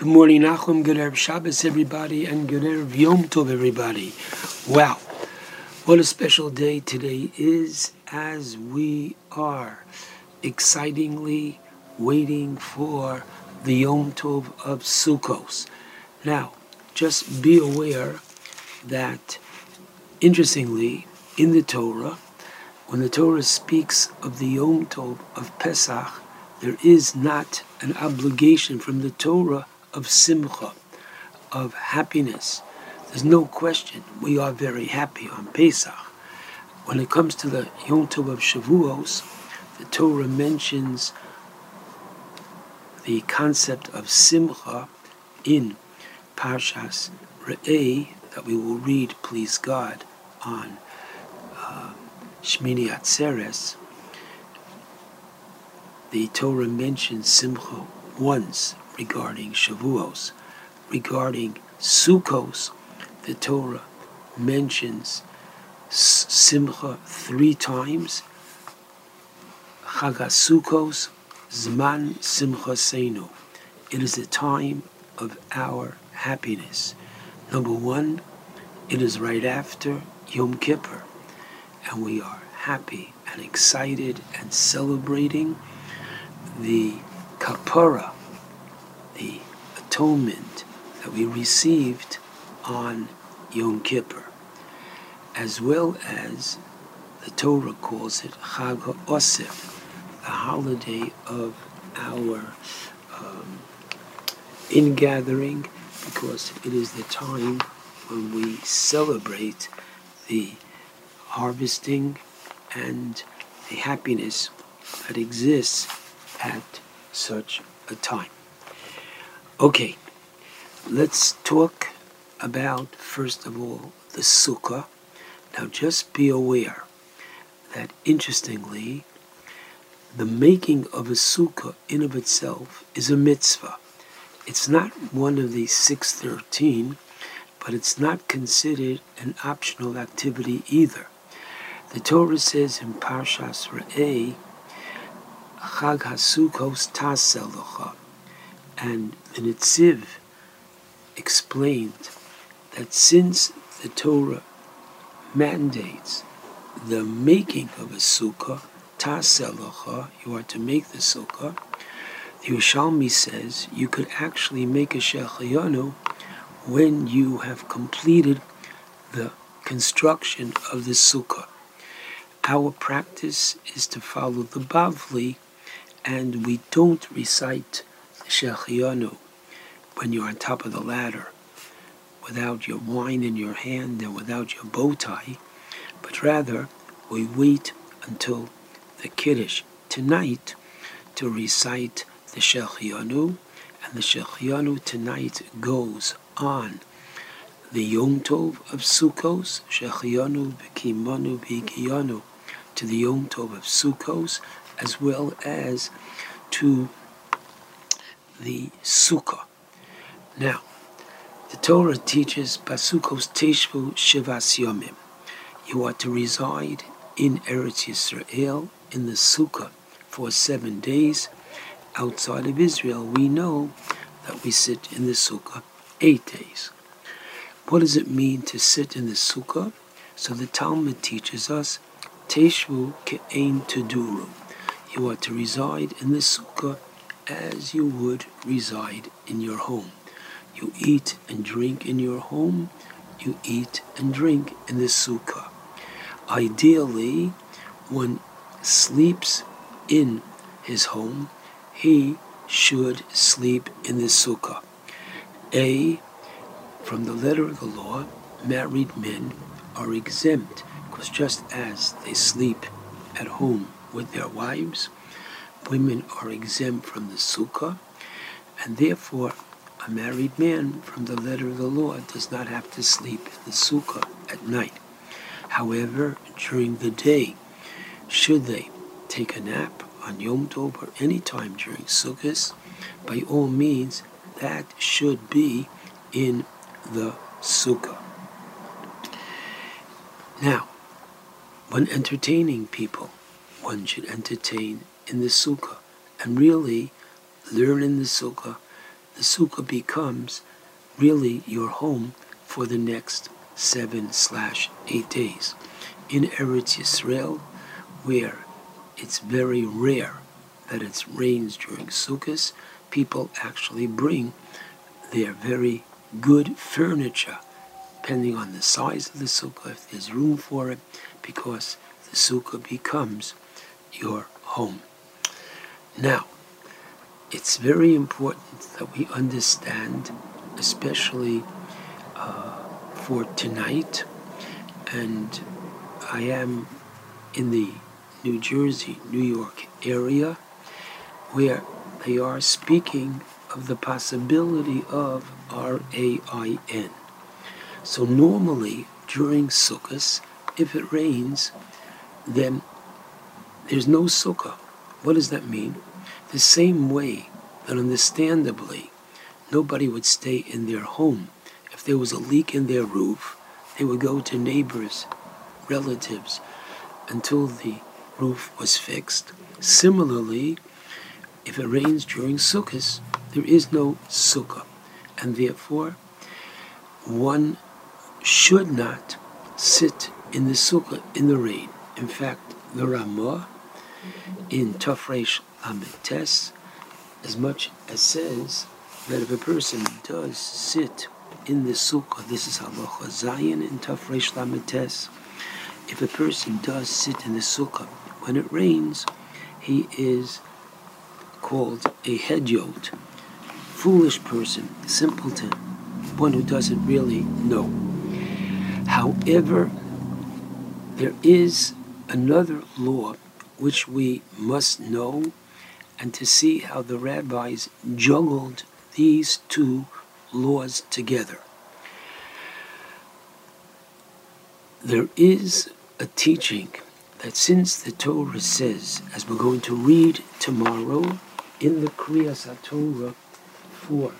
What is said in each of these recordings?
Good morning, Nachum. Good Erev Shabbos, everybody, and good Erev Yom Tov, everybody. Wow, what a special day today is as we are excitingly waiting for the Yom Tov of Sukkos. Now, just be aware that, interestingly, in the Torah, when the Torah speaks of the Yom Tov of Pesach, there is not an obligation from the Torah of simcha, of happiness. There's no question we are very happy on Pesach. When it comes to the Yom Tov of Shavuos, the Torah mentions the concept of simcha in Parshas Re'eh that we will read, please God, on uh, Shmini Atzeres. The Torah mentions simcha once regarding Shavuos. Regarding Sukkos, the Torah mentions Simcha three times. Chagasukos, Zman Simcha Seinu. It is the time of our happiness. Number one, it is right after Yom Kippur, and we are happy and excited and celebrating the kapara atonement that we received on Yom Kippur, as well as the Torah calls it Chag HaOsef, the holiday of our um, ingathering, because it is the time when we celebrate the harvesting and the happiness that exists at such a time. Okay, let's talk about, first of all, the sukkah. Now, just be aware that, interestingly, the making of a sukkah in of itself is a mitzvah. It's not one of the 613, but it's not considered an optional activity either. The Torah says in Parshas Re'eh, Chag HaSukkos Tasel and the Netziv explained that since the Torah mandates the making of a sukkah, taselocha, you are to make the sukkah, the Yerushalmi says you could actually make a shechayanu when you have completed the construction of the sukkah. Our practice is to follow the Bavli, and we don't recite Shechianu, when you're on top of the ladder, without your wine in your hand and without your bow tie, but rather we wait until the Kiddush tonight to recite the Shechianu, and the Shechianu tonight goes on. The Yom Tov of Sukkos, Shechianu B'Kimanu B'Giyanu, to the Yom Tov of Sukkos, as well as to the Sukkah. Now, the Torah teaches Basukos Teshvu Shivas Yomim. You are to reside in Eretz Yisrael in the Sukkah for seven days. Outside of Israel, we know that we sit in the Sukkah eight days. What does it mean to sit in the Sukkah? So the Talmud teaches us, Teshvu Ke'ein Tuduru. You are to reside in the Sukkah as you would reside in your home. You eat and drink in your home, you eat and drink in the sukkah. Ideally, one sleeps in his home, he should sleep in the sukkah. A, from the letter of the law, married men are exempt because just as they sleep at home with their wives, women are exempt from the sukkah, and therefore a married man, from the letter of the law, does not have to sleep in the sukkah at night. However, during the day, should they take a nap on Yom Tov or any time during Sukkot, by all means, that should be in the sukkah. Now, when entertaining people, one should entertain in the sukkah and really learn in the sukkah the sukkah becomes really your home for the next seven slash eight days. In Eretz Yisrael, where it's very rare that it rains during Sukkot, people actually bring their very good furniture, depending on the size of the sukkah, if there's room for it, because the sukkah becomes your home. Now, it's very important that we understand, especially uh, for tonight, and I am in the New Jersey, New York area, where they are speaking of the possibility of R-A-I-N. So normally during Sukkot, if it rains, then there's no Sukkah. What does that mean? The same way that understandably nobody would stay in their home if there was a leak in their roof, they would go to neighbors, relatives, until the roof was fixed. Similarly, if it rains during Sukkot, there is no Sukkah, and therefore one should not sit in the Sukkah in the rain. In fact, the Ramah in Tafresh Lamites as much as says that if a person does sit in the sukkah, this is halacha zayin in Taf Reish Lamed Tes, if a person does sit in the sukkah when it rains, he is called a hedyot, foolish person, simpleton, one who doesn't really know. However, there is another law which we must know and to see how the rabbis juggled these two laws together. There is a teaching that since the Torah says, as we're going to read tomorrow in the Kriyas Torah for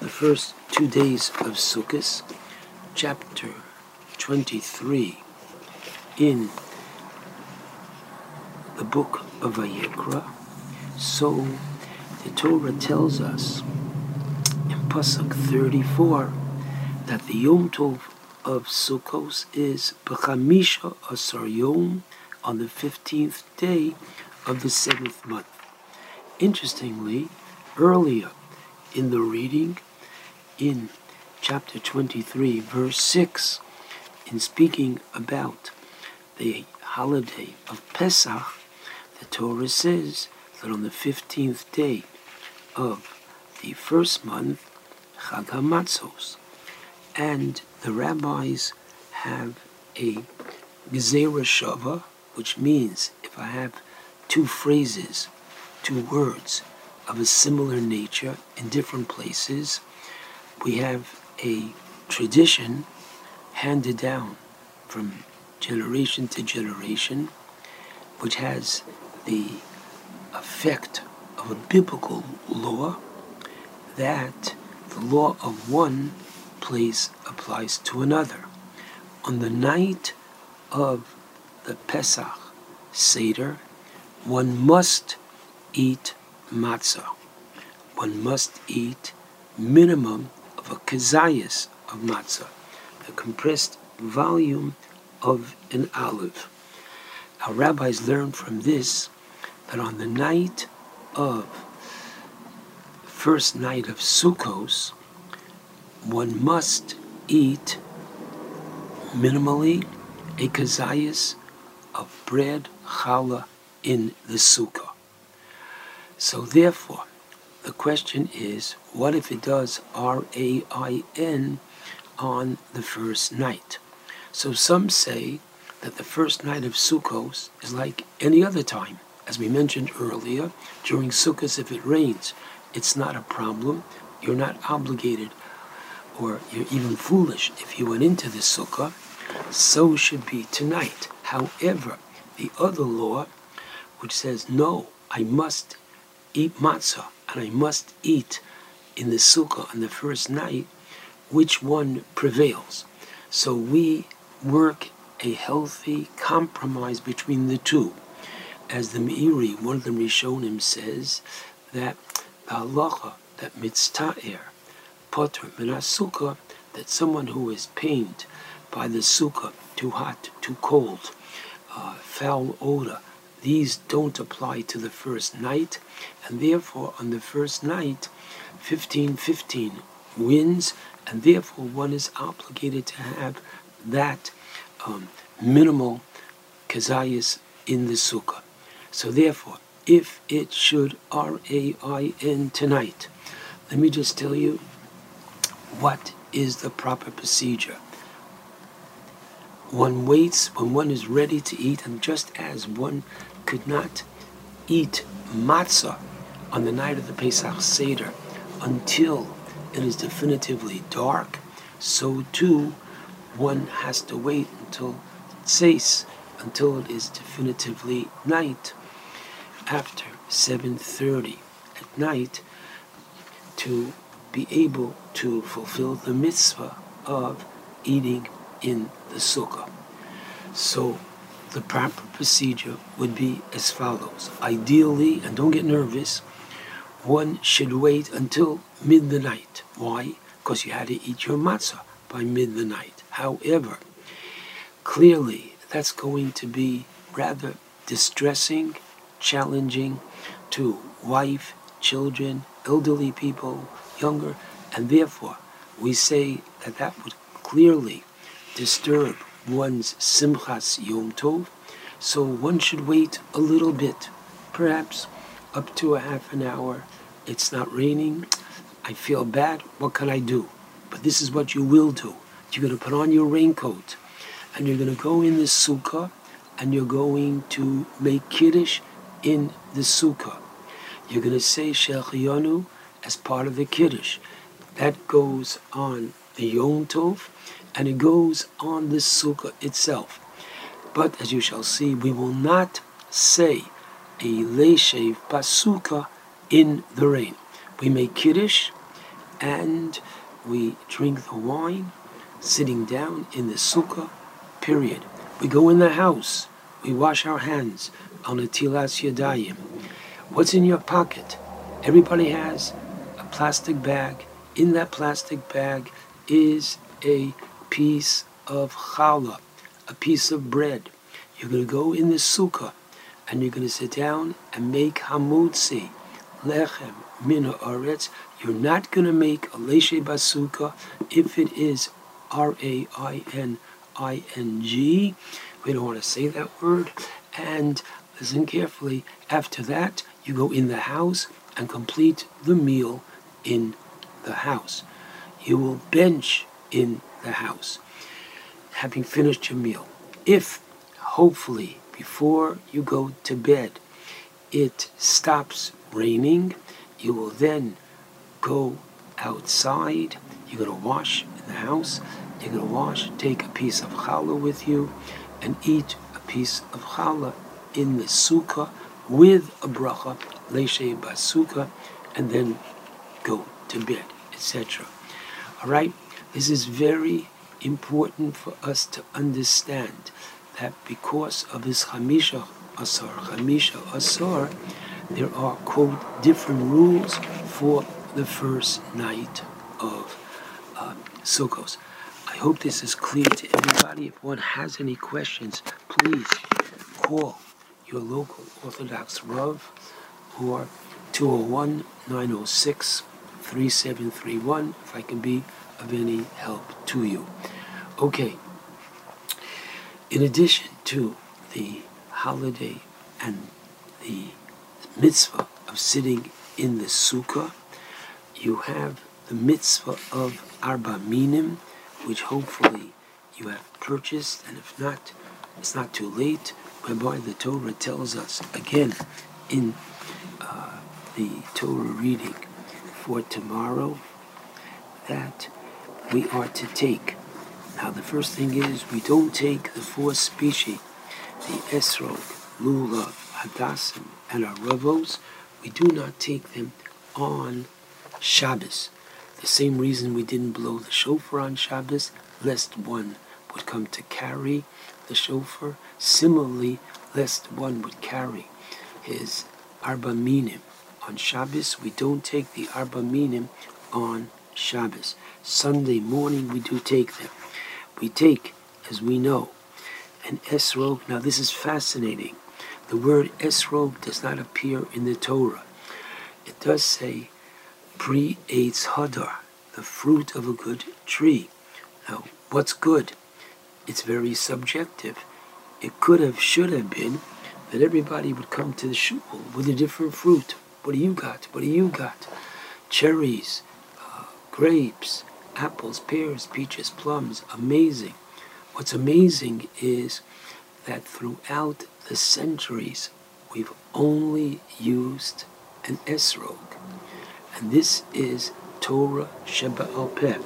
the first two days of Sukkot, chapter 23 in the book of Vayikra, so the Torah tells us in Pasuk 34 that the Yom Tov of Sukkot is B'chamisha Asar Yom on the 15th day of the seventh month. Interestingly, earlier in the reading, in chapter 23, verse 6, in speaking about the holiday of Pesach, the Torah says that on the 15th day of the first month, Chag HaMatzos, and the rabbis have a Gezerah Shava, which means if I have two phrases, two words of a similar nature in different places, we have a tradition handed down from generation to generation, which has the effect of a biblical law that the law of one place applies to another. On the night of the Pesach Seder, one must eat matzah. One must eat minimum of a kazayas of matzah, the compressed volume of an olive. Our rabbis learned from this that on the night of first night of Sukkos, one must eat minimally a kazayas of bread challah in the sukkah. So therefore, the question is, what if it does R-A-I-N on the first night? So some say that the first night of Sukkos is like any other time. As we mentioned earlier, during Sukkot, if it rains, it's not a problem. You're not obligated or you're even foolish if you went into the Sukkah. So should be tonight. However, the other law, which says, no, I must eat matzah and I must eat in the Sukkah on the first night, which one prevails? So we work a healthy compromise between the two as the Meiri, one of the Rishonim, says that the halacha that mitzta'er, potter minasukkah, that someone who is pained by the sukkah, too hot, too cold, uh, foul odor, these don't apply to the first night, and therefore on the first night, 1515 wins, and therefore one is obligated to have that um, minimal kazayas in the sukkah. So therefore, if it should R-A-I-N tonight, let me just tell you what is the proper procedure. One waits when one is ready to eat, and just as one could not eat matzah on the night of the Pesach Seder until it is definitively dark, so too one has to wait until tzeis, until it is definitively night, after 7.30 at night, to be able to fulfill the mitzvah of eating in the sukkah. So the proper procedure would be as follows. Ideally, and don't get nervous, one should wait until mid the night. Why? Because you had to eat your matzah by mid the night. However, clearly that's going to be rather distressing, challenging to wife, children, elderly people, younger, and therefore we say that that would clearly disturb one's Simchas Yom Tov, so one should wait a little bit, perhaps up to a half an hour. It's not raining. I feel bad. What can I do? But this is what you will do. You're going to put on your raincoat and you're going to go in the sukkah and you're going to make kiddush in the sukkah. You're going to say Shechiyanu as part of the kiddush. That goes on the Yom Tov and it goes on the sukkah itself. But as you shall see, we will not say a leshev basuka in the rain. We make kiddush and we drink the wine sitting down in the sukkah, period. We go in the house, we wash our hands on a tilas yadayim. What's in your pocket? Everybody has a plastic bag. In that plastic bag is a piece of challah, a piece of bread. You're going to go in the sukkah and you're going to sit down and make hamutzi, lechem, mina aretz. You're not going to make a leshe basuka if it is R-A-I-N-I-N-G. We don't want to say that word. And listen carefully. After that, you go in the house and complete the meal in the house. You will bench in the house, having finished your meal. If, hopefully, before you go to bed, it stops raining, you will then go outside. You're going to wash in the house. You're going to wash, take a piece of challah with you, and eat a piece of challah in the sukkah with a bracha, leshe basuka, and then go to bed, etc. All right? This is very important for us to understand that because of his Hamisha Asar, Hamisha Asar, there are, quote, different rules for the first night of uh, Sukkos. I hope this is clear to everybody. If one has any questions, please call your local Orthodox Rav or 201 906 3731 if I can be of any help to you. Okay, in addition to the holiday and the mitzvah of sitting in the sukkah, you have the mitzvah of Arba Minim, which hopefully you have purchased, and if not, it's not too late, whereby the Torah tells us again in uh, the Torah reading for tomorrow that we are to take. Now, the first thing is we don't take the four species, the esrog, lulav, hadassim, and aravos. We do not take them on Shabbos. The same reason we didn't blow the shofar on Shabbos, lest one would come to carry the shofar. Similarly, lest one would carry his arba minim on Shabbos. We don't take the Arba Minim on Shabbos. Sunday morning we do take them. We take, as we know, an esrog. Now this is fascinating. The word esrog does not appear in the Torah. It does say eitz hadar, the fruit of a good tree. Now, what's good? It's very subjective. It could have, should have been that everybody would come to the shul with a different fruit. What do you got? What do you got? Cherries, uh, grapes, apples, pears, peaches, plums. Amazing. What's amazing is that throughout the centuries, we've only used an esrog. And this is Torah Sheba al Peh.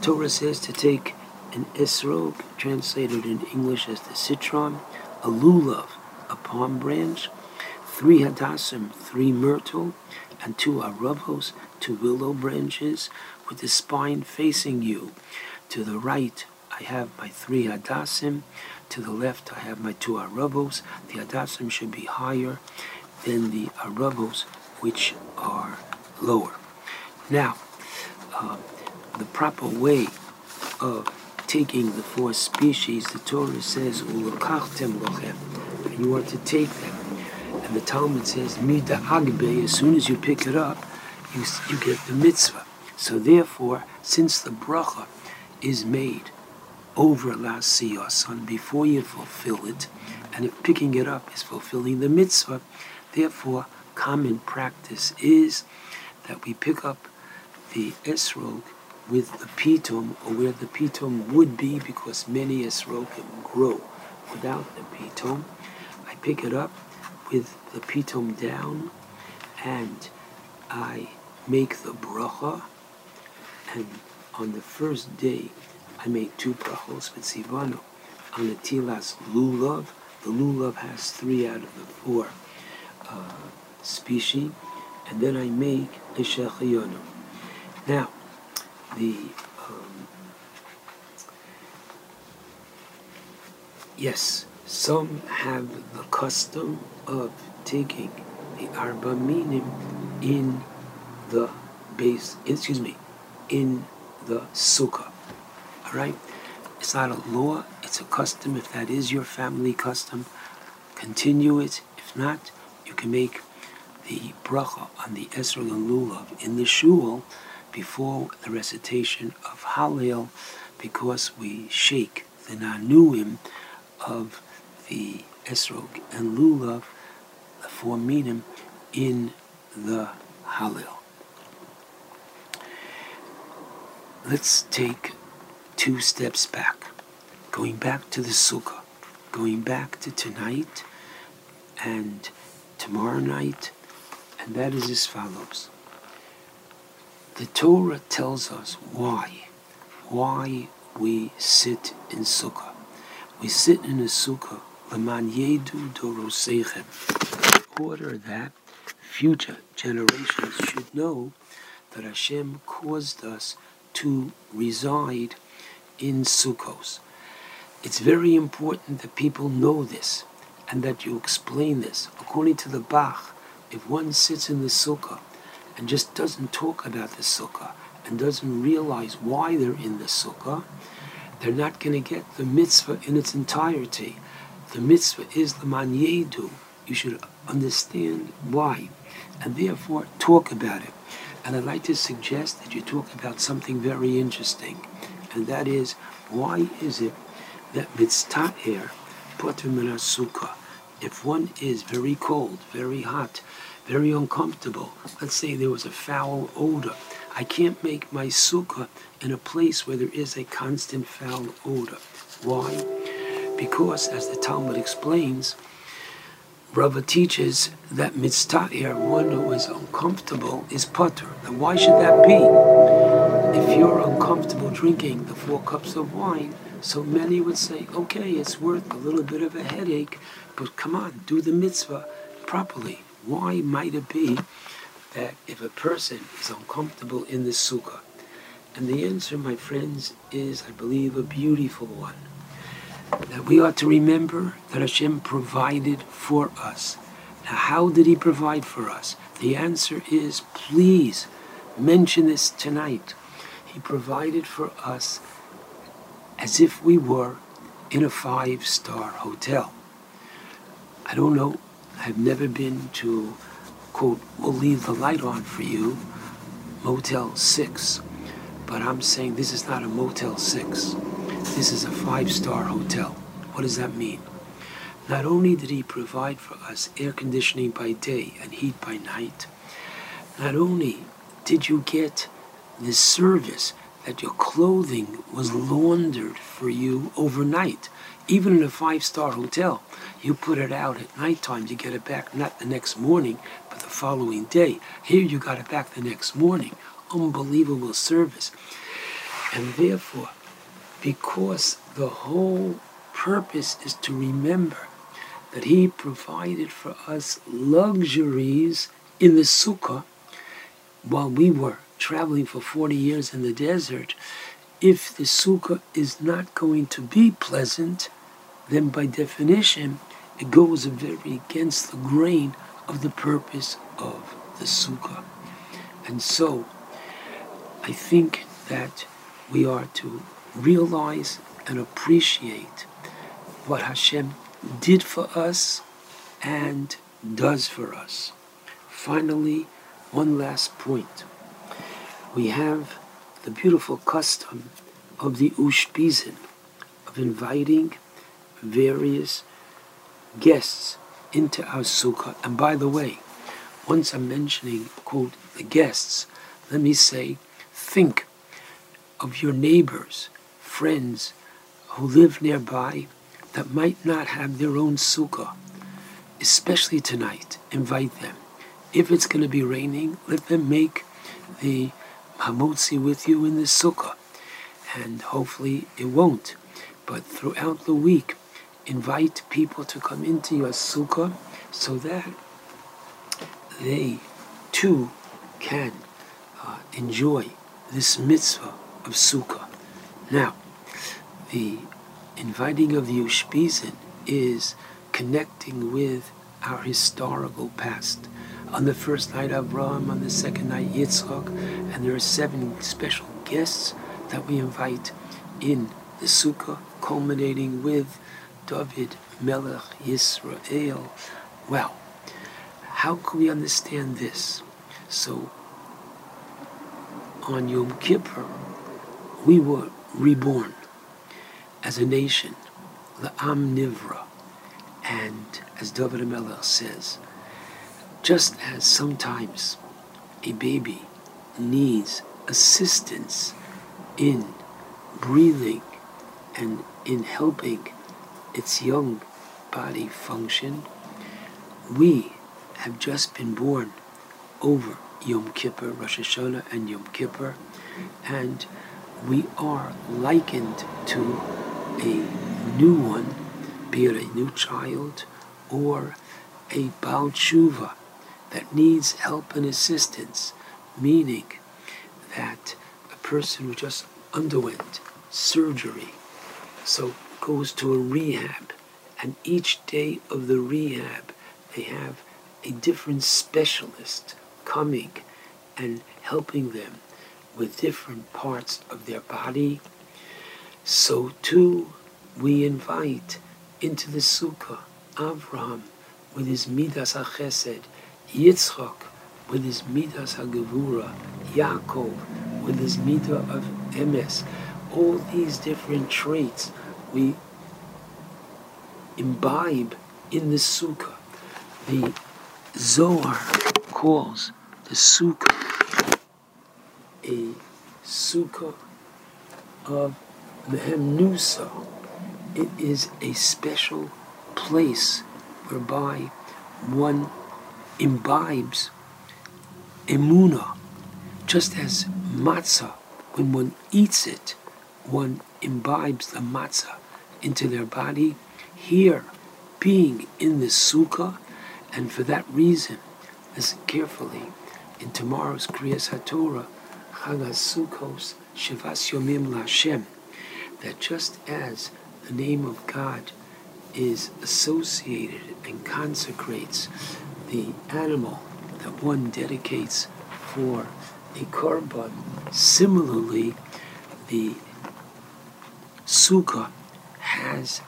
Torah says to take an esrog, translated in English as the citron, a lulav, a palm branch, three hadassim, three myrtle, and two arabos, two willow branches, with the spine facing you. To the right, I have my three hadassim. To the left, I have my two arabos. The hadassim should be higher than the arabos, which are lower. Now, uh, the proper way of taking the four species, the Torah says, "Ulukachtem lochem." You are to take them, and the Talmud says, "Mida agbe." As soon as you pick it up, you you get the mitzvah. So therefore, since the bracha is made over la son before you fulfill it, and if picking it up is fulfilling the mitzvah, therefore common practice is that we pick up the esrog with the pitum, or where the pitum would be, because many esrogim grow without the pitum. I pick it up with the pitum down, and I make the bracha, and on the first day, I make two brachos with sivano. On the tilas lulav, the lulav has three out of the four uh, species, and then I make a shechayonu. Now, the um, yes, some have the custom of taking the arba minim in the base. Excuse me, in the sukkah. All right, it's not a law; it's a custom. If that is your family custom, continue it. If not, you can make the bracha on the Esrog and Lulav in the shul before the recitation of Hallel because we shake the Nanuim of the Esrog and Lulav, the four minim, in the Hallel. Let's take two steps back, going back to the Sukkah, going back to tonight and tomorrow night, and that is as follows. The Torah tells us why, why we sit in Sukkah. We sit in a Sukkah, Leman Yedu Doroseichem, in order that future generations should know that Hashem caused us to reside in Sukkos. It's very important that people know this and that you explain this. According to the Bach, if one sits in the Sukkah and just doesn't talk about the sukkah and doesn't realize why they're in the sukkah, they're not going to get the mitzvah in its entirety. The mitzvah is the manyedu. You should understand why, and therefore talk about it. And I'd like to suggest that you talk about something very interesting, and that is why is it that mitztaher potter sukkah, if one is very cold, very hot, very uncomfortable. Let's say there was a foul odor. I can't make my sukkah in a place where there is a constant foul odor. Why? Because, as the Talmud explains, Rava teaches that mitzta'ir, one who is uncomfortable, is putter. And why should that be? If you're uncomfortable drinking the four cups of wine, so many would say, okay, it's worth a little bit of a headache, but come on, do the mitzvah properly. Why might it be that if a person is uncomfortable in the sukkah? And the answer, my friends, is, I believe, a beautiful one. That we ought to remember that Hashem provided for us. Now, how did He provide for us? The answer is please mention this tonight. He provided for us as if we were in a five star hotel. I don't know, I've never been to, quote, we'll leave the light on for you, Motel 6. But I'm saying this is not a Motel 6. This is a five star hotel. What does that mean? Not only did he provide for us air conditioning by day and heat by night, not only did you get the service that your clothing was laundered for you overnight. Even in a five star hotel, you put it out at nighttime to get it back not the next morning, but the following day. Here you got it back the next morning. Unbelievable service. And therefore, because the whole purpose is to remember that He provided for us luxuries in the sukkah while we were traveling for 40 years in the desert, if the sukkah is not going to be pleasant, then by definition, it goes very against the grain of the purpose of the sukkah. And so, I think that we are to realize and appreciate what Hashem did for us and does for us. Finally, one last point we have the beautiful custom of the Ushpizin, of inviting various guests into our sukkah. And by the way, once I'm mentioning, quote, the guests, let me say, think of your neighbors, friends who live nearby that might not have their own sukkah. Especially tonight, invite them. If it's going to be raining, let them make the hamotzi with you in the sukkah, and hopefully it won't. But throughout the week, invite people to come into your sukkah so that they too can uh, enjoy this mitzvah of sukkah. Now, the inviting of the Ushpizin is connecting with our historical past on the first night Abraham, on the second night Yitzchak, and there are seven special guests that we invite in the Sukkah, culminating with David Melech Yisrael. Well, how can we understand this? So, on Yom Kippur, we were reborn as a nation, the Am Nivra, and as David Melech says, just as sometimes a baby needs assistance in breathing and in helping its young body function, we have just been born over Yom Kippur, Rosh Hashanah, and Yom Kippur, and we are likened to a new one, be it a new child or a Baal Tshuva, that needs help and assistance, meaning that a person who just underwent surgery, so goes to a rehab, and each day of the rehab they have a different specialist coming and helping them with different parts of their body. So too we invite into the sukkah Avraham with his midas chesed Yitzchak with his midas hagevura, Yaakov with his midah of emes, all these different traits we imbibe in the sukkah. The Zohar calls the sukkah a sukkah of Mehemnusa. It is a special place whereby one imbibes emuna, just as matzah, when one eats it, one imbibes the matzah into their body. Here, being in the sukkah, and for that reason, listen carefully. In tomorrow's Kriyas HaTorah, Chagas Sukkos Shivas Yomim Lashem, that just as the name of God is associated and consecrates the animal that one dedicates for a korban. Similarly, the sukkah has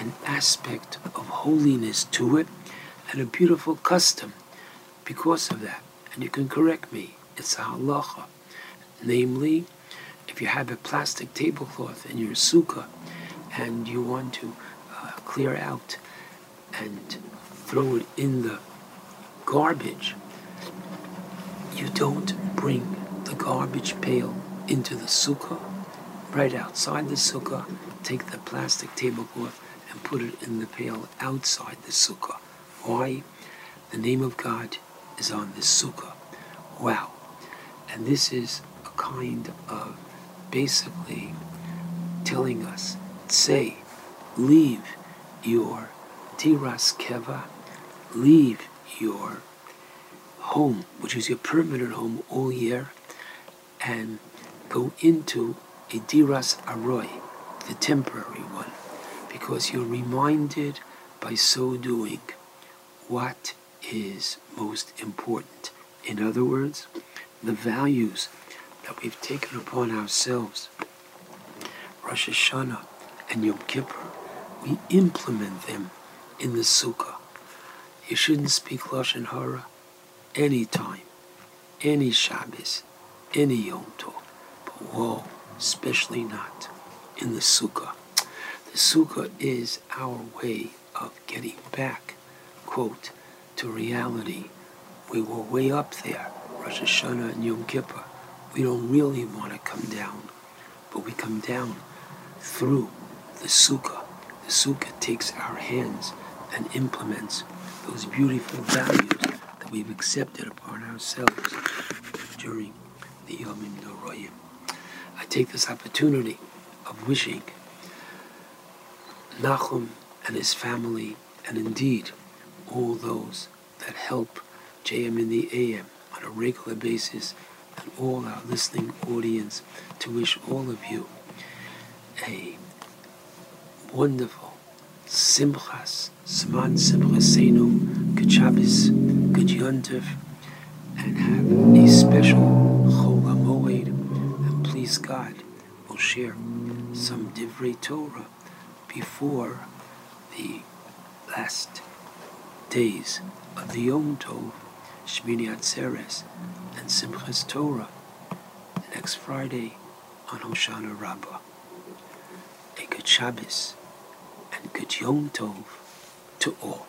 an aspect of holiness to it and a beautiful custom because of that. And you can correct me, it's a halacha. Namely, if you have a plastic tablecloth in your sukkah and you want to uh, clear out and throw it in the garbage, you don't bring the garbage pail into the sukkah. Right outside the sukkah, take the plastic tablecloth and put it in the pail outside the sukkah. Why? The name of God is on this sukkah. Wow. And this is a kind of basically telling us, say, leave your diras keva, leave your home, which is your permanent home all year, and go into a diras aroy, the temporary one, because you're reminded by so doing what is most important. In other words, the values that we've taken upon ourselves, Rosh Hashanah and Yom Kippur, we implement them in the Sukkah. You shouldn't speak Lashon Hara any time, any Shabbos, any Yom Tov, but whoa, especially not in the Sukkah. The Sukkah is our way of getting back, quote, to reality. We were way up there, Rosh Hashanah and Yom Kippur. We don't really want to come down, but we come down through the Sukkah. The Sukkah takes our hands and implements those beautiful values that we've accepted upon ourselves during the Yomim Noroyim. I take this opportunity of wishing Nachum and his family, and indeed all those that help JM in the AM on a regular basis, and all our listening audience, to wish all of you a wonderful Simchas, Sman Simchasenu, Good Shabbos, and have a special Chol HaMoed, and please God, we'll share some Divrei Torah before the last days of the Yom Tov, Shmini Atzeres, and Simchas Torah next Friday on Hoshana Rabbah. A good Shabbos and good Yom Tov to all.